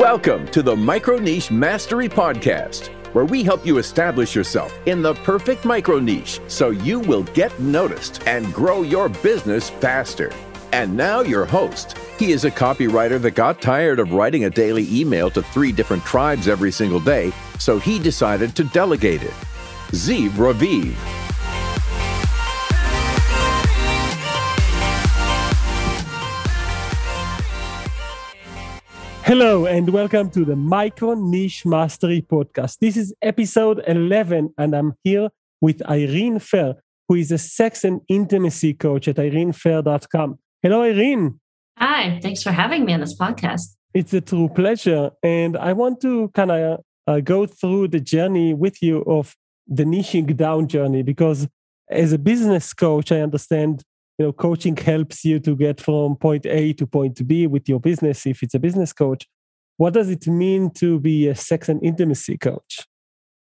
Welcome to the Micro Niche Mastery Podcast, where we help you establish yourself in the perfect micro niche so you will get noticed and grow your business faster. And now, your host. He is a copywriter that got tired of writing a daily email to three different tribes every single day, so he decided to delegate it. Zeev Raviv. Hello and welcome to the Micro Niche Mastery Podcast. This is episode 11, and I'm here with Irene Fair, who is a sex and intimacy coach at irenefair.com. Hello, Irene. Hi, thanks for having me on this podcast. It's a true pleasure. And I want to kind of uh, go through the journey with you of the niching down journey because as a business coach, I understand you know coaching helps you to get from point a to point b with your business if it's a business coach. What does it mean to be a sex and intimacy coach?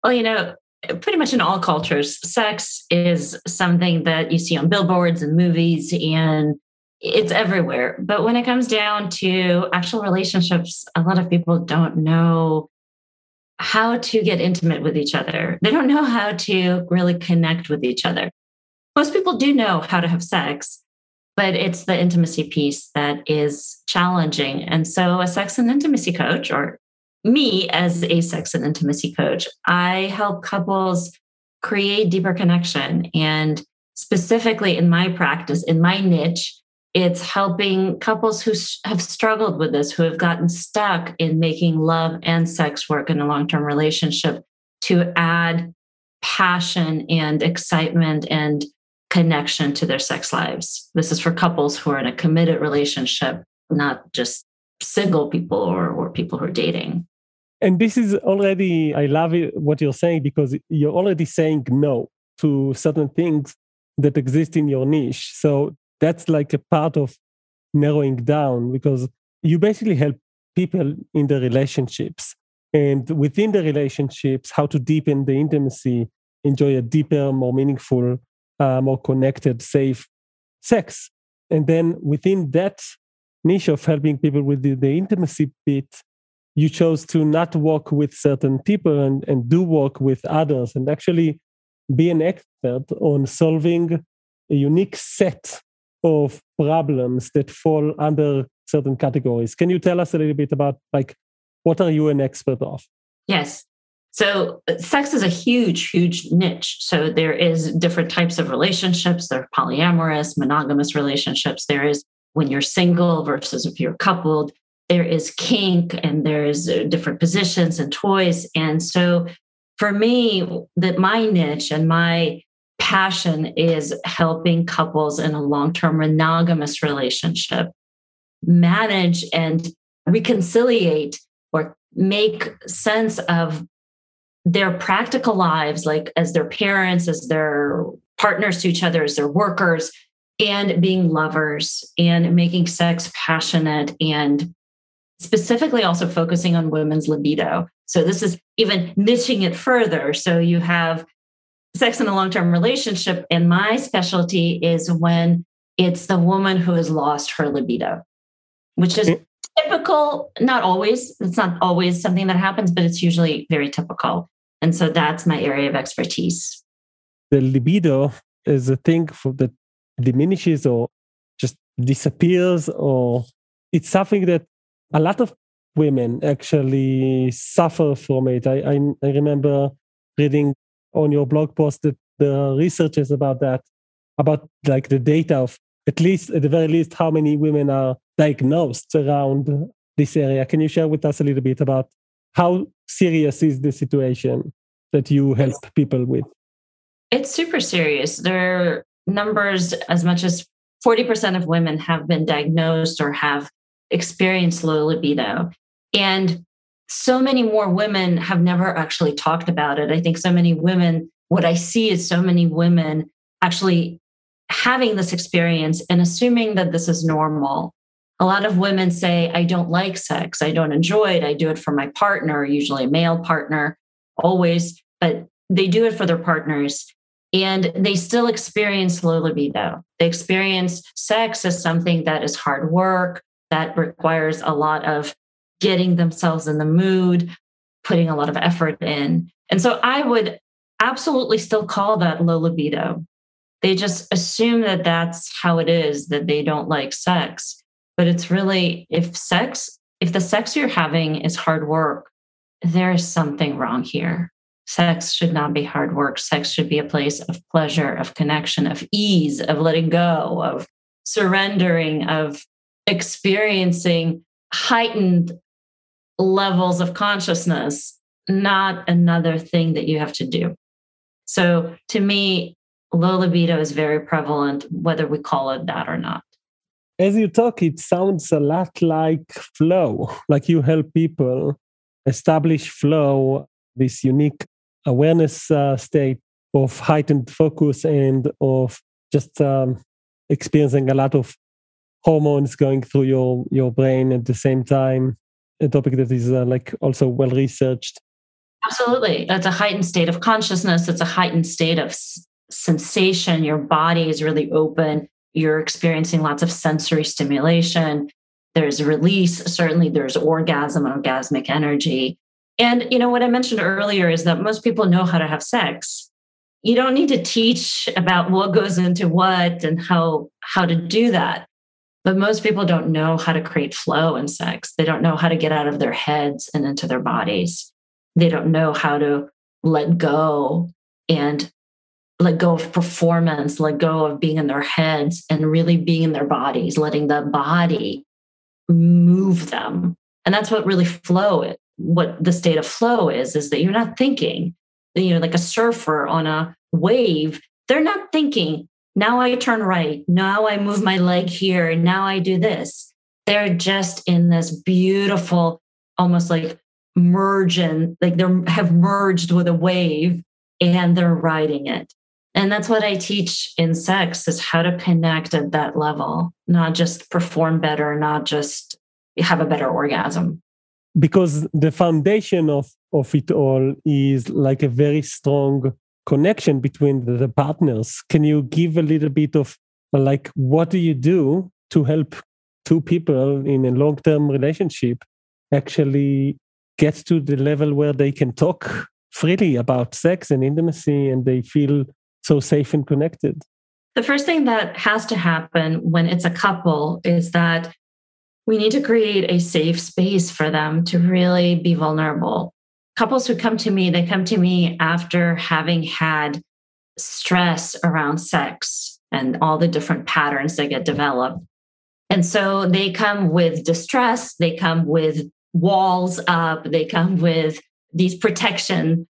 Well you know pretty much in all cultures sex is something that you see on billboards and movies and it's everywhere. But when it comes down to actual relationships a lot of people don't know how to get intimate with each other. They don't know how to really connect with each other most people do know how to have sex, but it's the intimacy piece that is challenging. And so, a sex and intimacy coach, or me as a sex and intimacy coach, I help couples create deeper connection. And specifically in my practice, in my niche, it's helping couples who have struggled with this, who have gotten stuck in making love and sex work in a long term relationship to add passion and excitement and connection to their sex lives. This is for couples who are in a committed relationship, not just single people or, or people who are dating. And this is already, I love it, what you're saying because you're already saying no to certain things that exist in your niche. So that's like a part of narrowing down because you basically help people in the relationships and within the relationships, how to deepen the intimacy, enjoy a deeper, more meaningful Uh, more connected, safe sex. And then within that niche of helping people with the, the intimacy bit, you chose to not work with certain people and, and do work with others and actually be an expert on solving a unique set of problems that fall under certain categories. Can you tell us a little bit about like what are you an expert of? Yes. So sex is a huge, huge niche. So there is different types of relationships. There are polyamorous, monogamous relationships. There is when you're single versus if you're coupled. There is kink and there's uh, different positions and toys. And so for me, that my niche and my passion is helping couples in a long-term monogamous relationship manage and reconciliate or make sense of their practical lives, like as their parents, as their partners to each other, as their workers, and being lovers and making sex passionate and specifically also focusing on women's libido. So this is even niching it further. So you have sex in a long-term relationship and my specialty is when it's the woman who has lost her libido, which is mm. typical, not always. It's not always something that happens, but it's usually very typical. And so that's my area of expertise. The libido is a thing that diminishes or just disappears, or it's something that a lot of women actually suffer from it. I, I, I remember reading on your blog post that the research is about that, about like the data of at least, at the very least, how many women are diagnosed around this area. Can you share with us a little bit about how serious is the situation that you help people with? It's super serious. There are numbers as much as 40% of women have been diagnosed or have experienced low libido. And so many more women have never actually talked about it. I think so many women, what I see is so many women actually having this experience and assuming that this is normal a lot of women say, I don't like sex. I don't enjoy it. I do it for my partner, usually a male partner, always, but they do it for their partners. And they still experience low libido. They experience sex as something that is hard work, that requires a lot of getting themselves in the mood, putting a lot of effort in. And so I would absolutely still call that low libido. They just assume that that's how it is, that they don't like sex. But it's really, if sex, if the sex you're having is hard work, there's something wrong here. Sex should not be hard work. Sex should be a place of pleasure, of connection, of ease, of letting go, of surrendering, of experiencing heightened levels of consciousness, not another thing that you have to do. So to me, low libido is very prevalent, whether we call it that or not. As you talk, it sounds a lot like flow, like you help people establish flow, this unique awareness uh, state of heightened focus and of just um, experiencing a lot of hormones going through your your brain at the same time a topic that is uh, like also well researched. Absolutely. That's a heightened state of consciousness. It's a heightened state of s- sensation. Your body is really open you're experiencing lots of sensory stimulation. There's release certainly there's orgasm and orgasmic energy. And you know what i mentioned earlier is that most people know how to have sex. You don't need to teach about what goes into what and how how to do that. But most people don't know how to create flow in sex. They don't know how to get out of their heads and into their bodies. They don't know how to let go and let go of performance let go of being in their heads and really being in their bodies letting the body move them. And that's what really flow is what the state of flow is is that you're not thinking. You know like a surfer on a wave they're not thinking now i turn right. Now i move my leg here. Now i do this. They're just in this beautiful almost like merge like they have merged with a wave and they're riding it and that's what i teach in sex is how to connect at that level not just perform better not just have a better orgasm. Because the foundation of of it all is like a very strong connection between the partners. Can you give a little bit of like what do you do to help two people in a long term relationship actually get to the level where they can talk freely about sex and intimacy and they feel so safe and connected the first thing that has to happen when it's a couple is that we need to create a safe space for them to really be vulnerable. Couples who come to me, they come to me after having had stress around sex and all the different patterns that get developed. And so they come with distress, they come with walls up, they come with these protection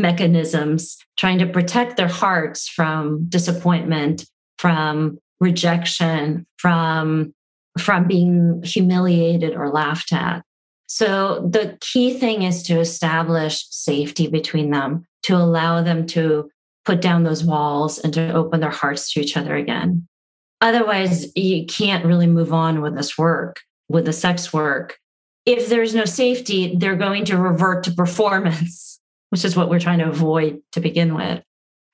mechanisms, trying to protect their hearts from disappointment, from rejection, from from being humiliated or laughed at. So the key thing is to establish safety between them, to allow them to put down those walls and to open their hearts to each other again. Otherwise, you can't really move on with this work, with the sex work. If there's no safety, they're going to revert to performance, which is what we're trying to avoid to begin with.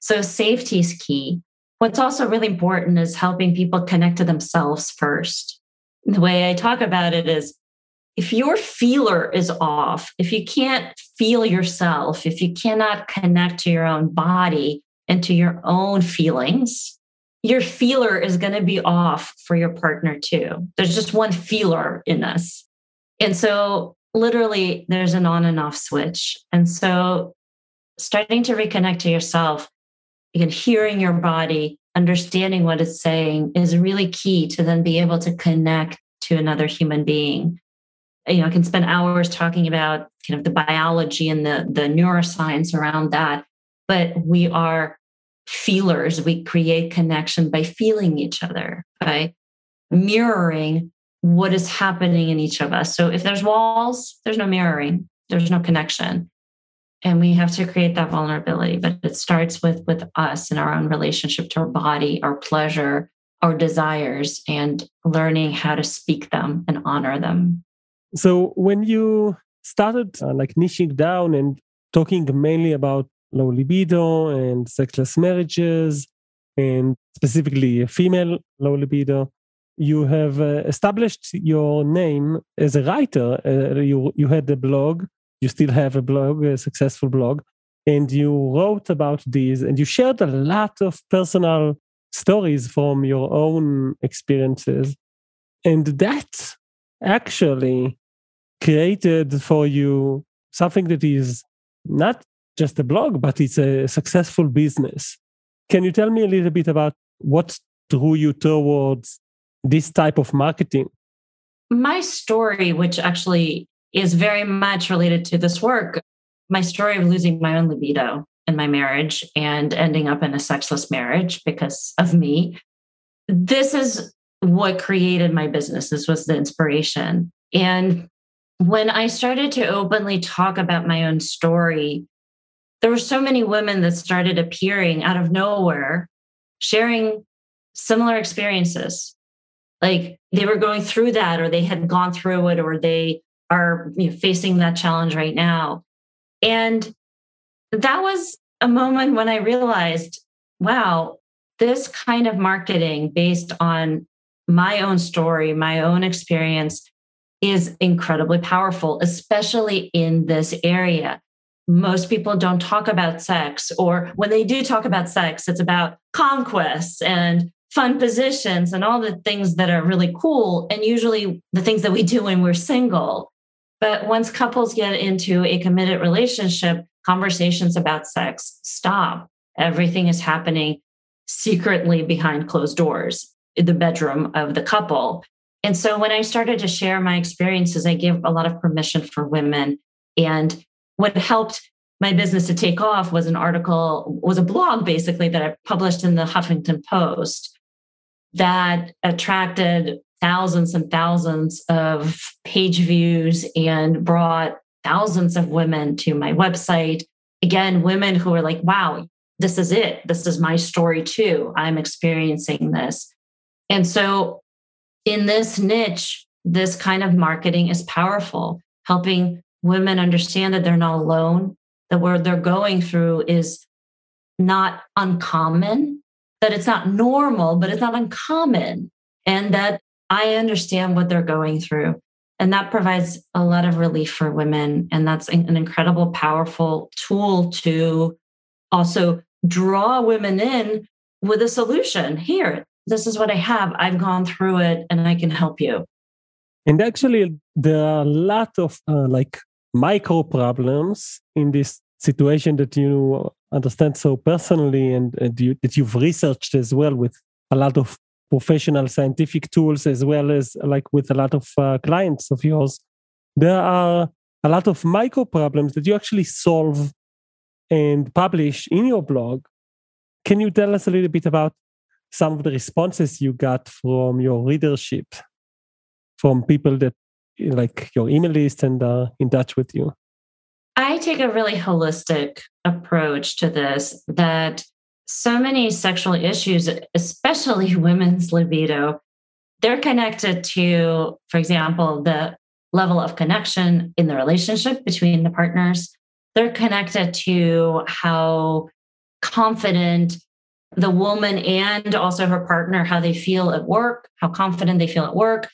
So, safety is key. What's also really important is helping people connect to themselves first the way I talk about it is if your feeler is off, if you can't feel yourself, if you cannot connect to your own body and to your own feelings, your feeler is going to be off for your partner too. There's just one feeler in us. And so, literally, there's an on and off switch. And so, starting to reconnect to yourself, again, hearing your body, understanding what it's saying is really key to then be able to connect to another human being. You know, I can spend hours talking about kind of the biology and the, the neuroscience around that, but we are feelers. We create connection by feeling each other, by mirroring what is happening in each of us. So if there's walls, there's no mirroring, there's no connection and we have to create that vulnerability but it starts with with us and our own relationship to our body our pleasure our desires and learning how to speak them and honor them so when you started uh, like niching down and talking mainly about low libido and sexless marriages and specifically female low libido you have uh, established your name as a writer. Uh, you you had a blog. You still have a blog, a successful blog, and you wrote about these, and you shared a lot of personal stories from your own experiences, and that actually created for you something that is not just a blog, but it's a successful business. Can you tell me a little bit about what drew you towards this type of marketing? My story, which actually is very much related to this work, my story of losing my own libido in my marriage and ending up in a sexless marriage because of me. This is what created my business. This was the inspiration. And when I started to openly talk about my own story, there were so many women that started appearing out of nowhere, sharing similar experiences. Like they were going through that, or they had gone through it, or they are you know, facing that challenge right now. And that was a moment when I realized, wow, this kind of marketing based on my own story, my own experience is incredibly powerful, especially in this area most people don't talk about sex, or when they do talk about sex, it's about conquests and fun positions and all the things that are really cool. And usually the things that we do when we're single. But once couples get into a committed relationship, conversations about sex stop. Everything is happening secretly behind closed doors in the bedroom of the couple. And so when I started to share my experiences, I gave a lot of permission for women and what helped my business to take off was an article, was a blog basically that I published in the Huffington Post that attracted thousands and thousands of page views and brought thousands of women to my website. Again, women who were like, wow, this is it. This is my story too. I'm experiencing this. And so, in this niche, this kind of marketing is powerful, helping women understand that they're not alone, that what they're going through is not uncommon, that it's not normal, but it's not uncommon, and that I understand what they're going through. And that provides a lot of relief for women. And that's an incredible, powerful tool to also draw women in with a solution. Here, this is what I have. I've gone through it and I can help you. And actually, there are a lot of uh, like micro problems in this situation that you understand so personally and, and you, that you've researched as well with a lot of professional scientific tools as well as like with a lot of uh, clients of yours there are a lot of micro problems that you actually solve and publish in your blog can you tell us a little bit about some of the responses you got from your readership from people that like your email list and uh, in touch with you? I take a really holistic approach to this that so many sexual issues, especially women's libido, they're connected to, for example, the level of connection in the relationship between the partners. They're connected to how confident the woman and also her partner, how they feel at work, how confident they feel at work,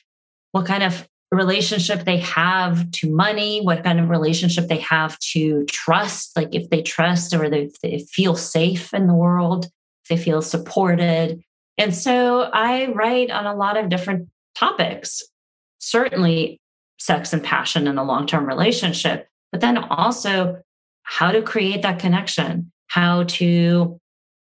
what kind of relationship they have to money, what kind of relationship they have to trust, like if they trust or they, they feel safe in the world, if they feel supported. And so I write on a lot of different topics, certainly sex and passion in a long term relationship, but then also how to create that connection, how to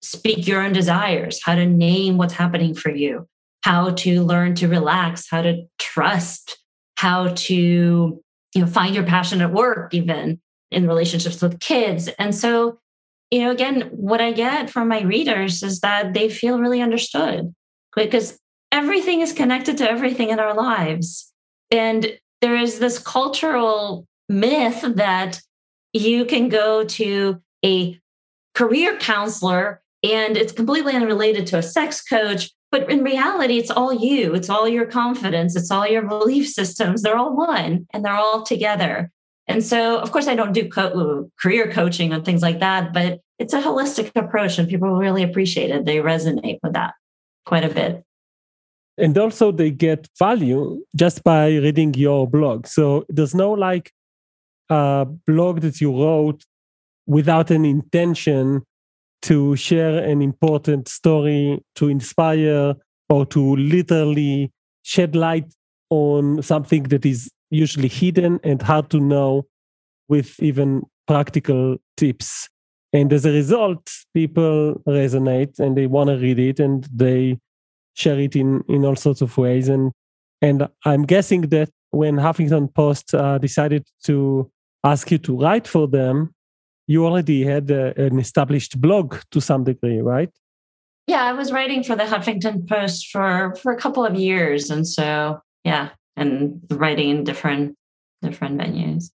speak your own desires, how to name what's happening for you, how to learn to relax, how to trust how to you know find your passion at work even in relationships with kids. And so you know again what i get from my readers is that they feel really understood because everything is connected to everything in our lives. And there is this cultural myth that you can go to a career counselor and it's completely unrelated to a sex coach but in reality, it's all you, it's all your confidence, it's all your belief systems. They're all one and they're all together. And so, of course, I don't do co- career coaching and things like that, but it's a holistic approach and people really appreciate it. They resonate with that quite a bit. And also, they get value just by reading your blog. So there's no like a blog that you wrote without an intention to share an important story, to inspire, or to literally shed light on something that is usually hidden and hard to know with even practical tips. And as a result, people resonate and they want to read it and they share it in, in all sorts of ways. And, and I'm guessing that when Huffington Post uh, decided to ask you to write for them, you already had a, an established blog to some degree, right? Yeah, I was writing for the Huffington Post for for a couple of years, and so yeah, and writing in different different venues.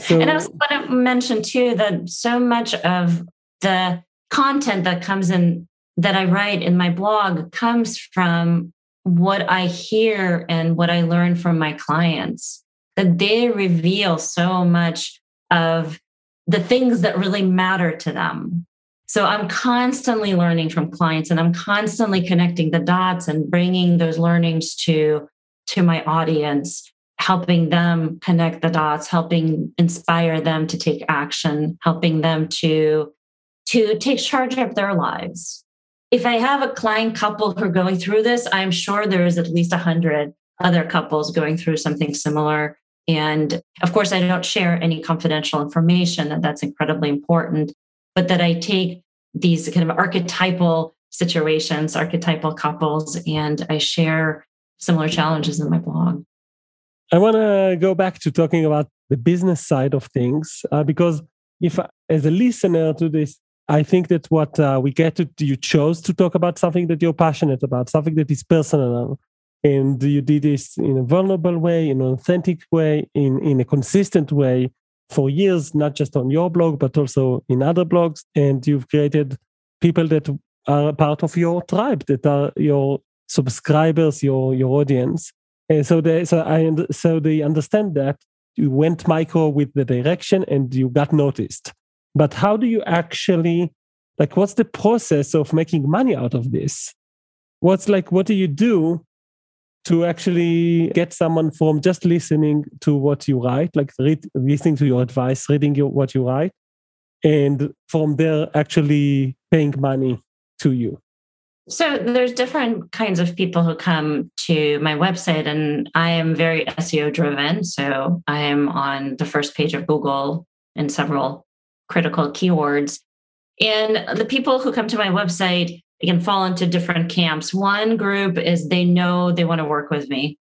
So, and I also want to mention too that so much of the content that comes in that I write in my blog comes from what I hear and what I learn from my clients. That they reveal so much of the things that really matter to them. So I'm constantly learning from clients and I'm constantly connecting the dots and bringing those learnings to to my audience, helping them connect the dots, helping inspire them to take action, helping them to to take charge of their lives. If I have a client couple who are going through this, I'm sure there is at least a hundred other couples going through something similar. And of course, I don't share any confidential information, and that's incredibly important but that I take these kind of archetypal situations, archetypal couples, and I share similar challenges in my blog. I want to go back to talking about the business side of things uh, because if as a listener to this I think that what uh, we get to, you chose to talk about something that you're passionate about, something that is personal. And you did this in a vulnerable way, in an authentic way, in, in a consistent way for years, not just on your blog, but also in other blogs. And you've created people that are part of your tribe, that are your subscribers, your your audience. And so they so I so they understand that you went micro with the direction and you got noticed. But how do you actually like what's the process of making money out of this? What's like what do you do to actually get someone from just listening to what you write, like read, listening to your advice, reading your, what you write, and from there actually paying money to you? So there's different kinds of people who come to my website and I am very SEO driven. So I am on the first page of Google in several critical keywords. And the people who come to my website can fall into different camps. One group is they know they want to work with me.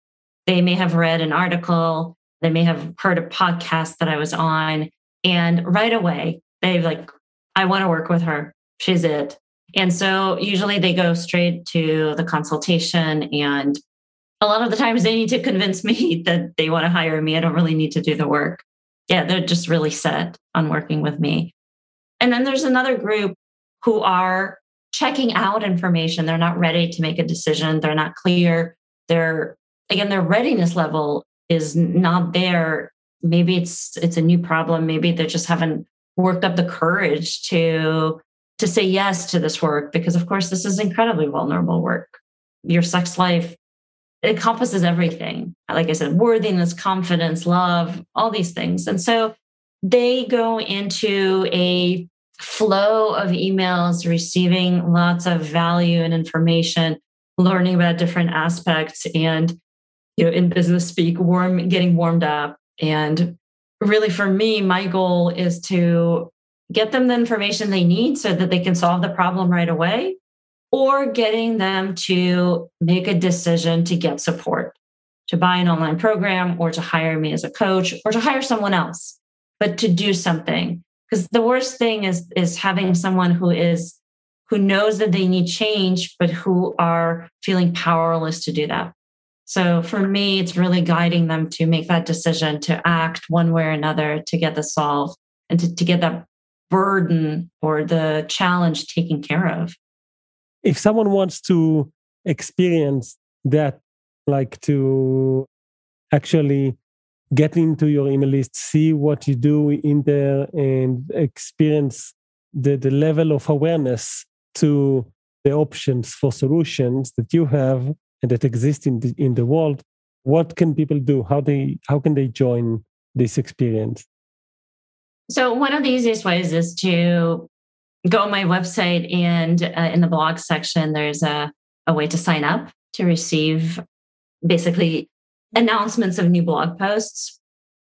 They may have read an article, they may have heard a podcast that I was on, and right away they've like, I want to work with her. She's it. And so usually they go straight to the consultation and a lot of the times they need to convince me that they want to hire me. I don't really need to do the work. Yeah, they're just really set on working with me. And then there's another group who are checking out information. They're not ready to make a decision. They're not clear. They're again, their readiness level is not there. Maybe it's it's a new problem. Maybe they just haven't worked up the courage to to say yes to this work because of course this is incredibly vulnerable work. Your sex life encompasses everything. Like I said, worthiness, confidence, love, all these things. And so they go into a flow of emails, receiving lots of value and information, learning about different aspects, and you know, in business speak, warm, getting warmed up. And really, for me, my goal is to get them the information they need so that they can solve the problem right away, or getting them to make a decision to get support, to buy an online program, or to hire me as a coach, or to hire someone else, but to do something because the worst thing is is having someone who is who knows that they need change but who are feeling powerless to do that. So for me it's really guiding them to make that decision to act one way or another to get this solved and to, to get that burden or the challenge taken care of. If someone wants to experience that like to actually get into your email list, see what you do in there, and experience the, the level of awareness to the options for solutions that you have and that exist in the, in the world, what can people do? How they how can they join this experience? So one of the easiest ways is to go on my website and uh, in the blog section, there's a, a way to sign up to receive basically announcements of new blog posts.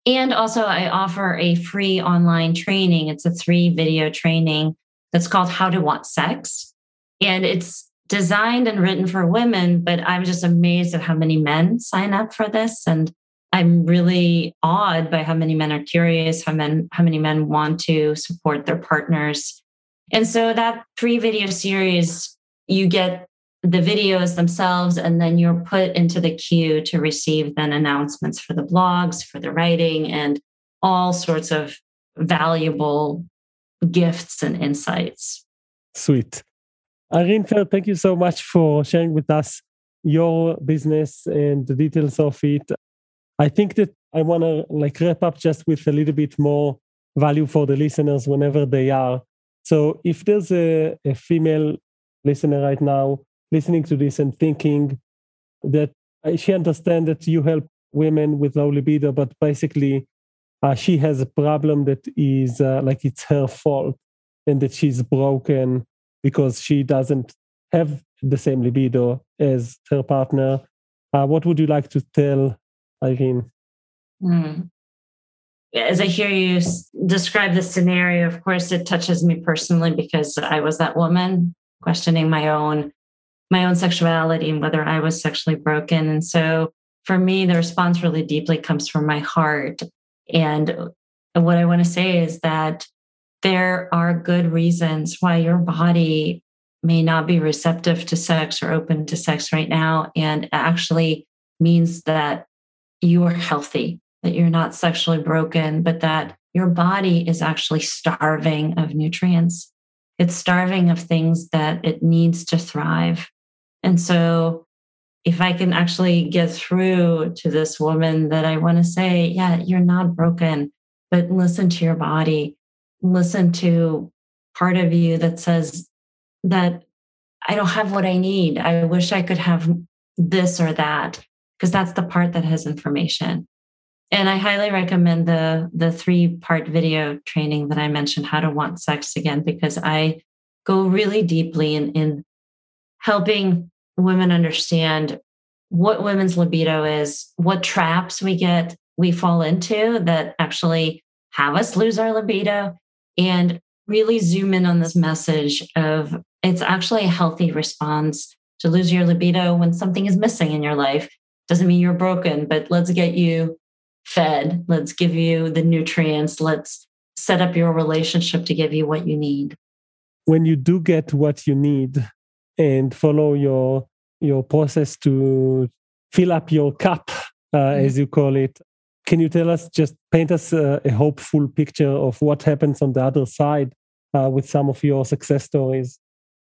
And also, I offer a free online training. It's a three video training that's called How to Want Sex. And it's designed and written for women, but I'm just amazed at how many men sign up for this. And I'm really awed by how many men are curious, how men how many men want to support their partners. And so that three video series, you get the videos themselves, and then you're put into the queue to receive then announcements for the blogs, for the writing, and all sorts of valuable gifts and insights. Sweet. Irene Fair, thank you so much for sharing with us your business and the details of it. I think that I want to like wrap up just with a little bit more value for the listeners whenever they are. So if there's a, a female listener right now listening to this and thinking that she understands that you help women with low libido, but basically uh, she has a problem that is uh, like it's her fault and that she's broken because she doesn't have the same libido as her partner. Uh, what would you like to tell Irene? Mm. As I hear you describe the scenario, of course, it touches me personally because I was that woman questioning my own my own sexuality and whether I was sexually broken. And so for me, the response really deeply comes from my heart. And what I want to say is that there are good reasons why your body may not be receptive to sex or open to sex right now. And actually means that you are healthy, that you're not sexually broken, but that your body is actually starving of nutrients. It's starving of things that it needs to thrive. And so, if I can actually get through to this woman that I want to say, yeah, you're not broken, but listen to your body listen to part of you that says that I don't have what I need. I wish I could have this or that, because that's the part that has information. And I highly recommend the the three part video training that I mentioned, how to want sex again, because I go really deeply in, in helping women understand what women's libido is, what traps we get, we fall into that actually have us lose our libido, and really zoom in on this message of it's actually a healthy response to lose your libido when something is missing in your life. Doesn't mean you're broken, but let's get you fed. Let's give you the nutrients. Let's set up your relationship to give you what you need. When you do get what you need and follow your your process to fill up your cup, uh, mm-hmm. as you call it, can you tell us, just paint us a, a hopeful picture of what happens on the other side uh, with some of your success stories?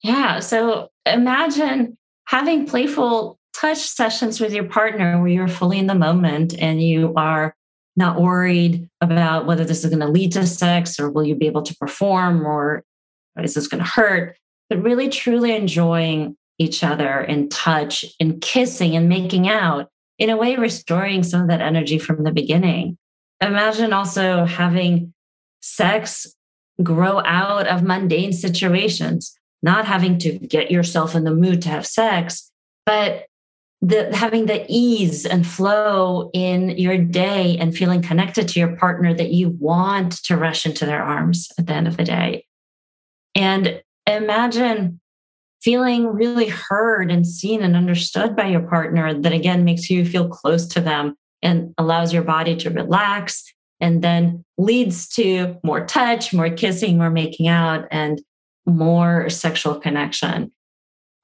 Yeah. So imagine having playful touch sessions with your partner where you're fully in the moment and you are not worried about whether this is going to lead to sex or will you be able to perform or is this going to hurt, but really truly enjoying each other in touch and kissing and making out in a way restoring some of that energy from the beginning. Imagine also having sex grow out of mundane situations, not having to get yourself in the mood to have sex, but the, having the ease and flow in your day and feeling connected to your partner that you want to rush into their arms at the end of the day. And imagine feeling really heard and seen and understood by your partner that again makes you feel close to them and allows your body to relax and then leads to more touch, more kissing, more making out, and more sexual connection.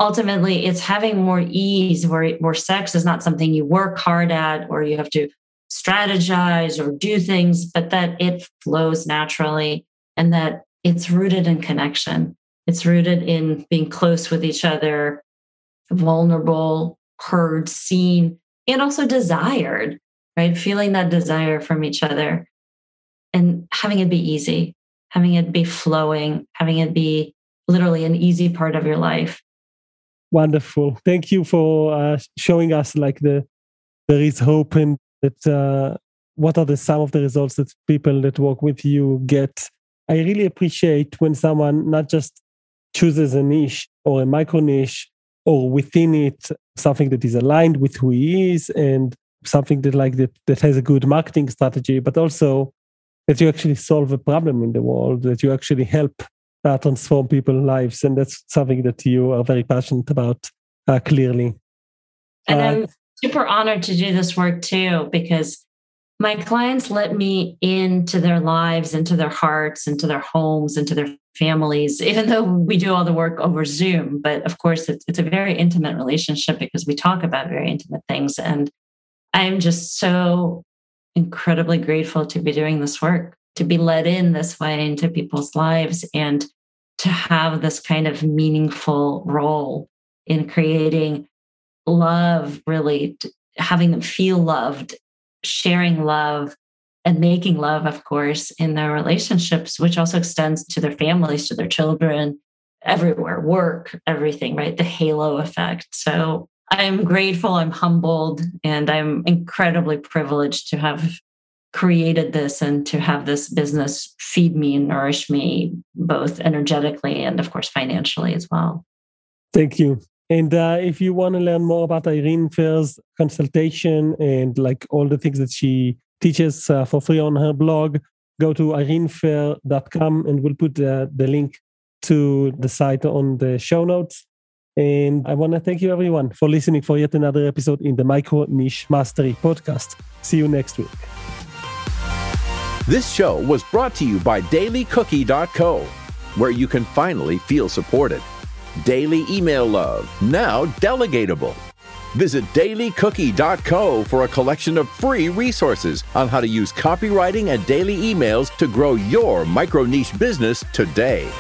Ultimately, it's having more ease where, where sex is not something you work hard at or you have to strategize or do things, but that it flows naturally and that it's rooted in connection. It's rooted in being close with each other, vulnerable, heard, seen, and also desired, right? Feeling that desire from each other and having it be easy, having it be flowing, having it be literally an easy part of your life. Wonderful. Thank you for uh, showing us like the there is hope and that uh, what are the some of the results that people that work with you get. I really appreciate when someone not just chooses a niche or a micro niche or within it something that is aligned with who he is and something that like that that has a good marketing strategy, but also that you actually solve a problem in the world, that you actually help uh, transform people's lives. And that's something that you are very passionate about, uh, clearly. And uh, I'm super honored to do this work too, because my clients let me into their lives, into their hearts, into their homes, into their families, even though we do all the work over Zoom. But of course, it's, it's a very intimate relationship because we talk about very intimate things. And I'm just so incredibly grateful to be doing this work, to be let in this way into people's lives, and to have this kind of meaningful role in creating love, really having them feel loved, sharing love, and making love, of course, in their relationships, which also extends to their families, to their children, everywhere, work, everything, right? The halo effect. So I'm grateful, I'm humbled, and I'm incredibly privileged to have created this and to have this business feed me and nourish me both energetically and, of course, financially as well. Thank you. And uh, if you want to learn more about Irene Fair's consultation and like all the things that she teaches uh, for free on her blog, go to irenefair.com and we'll put uh, the link to the site on the show notes. And I want to thank you, everyone, for listening for yet another episode in the Micro Niche Mastery podcast. See you next week. This show was brought to you by dailycookie.co, where you can finally feel supported. Daily email love, now delegatable. Visit dailycookie.co for a collection of free resources on how to use copywriting and daily emails to grow your micro niche business today.